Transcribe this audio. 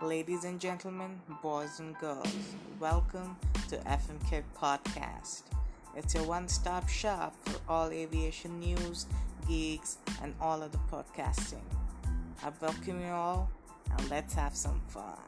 Ladies and gentlemen, boys and girls, welcome to FMK Podcast. It's your one stop shop for all aviation news, gigs, and all of the podcasting. I welcome you all, and let's have some fun.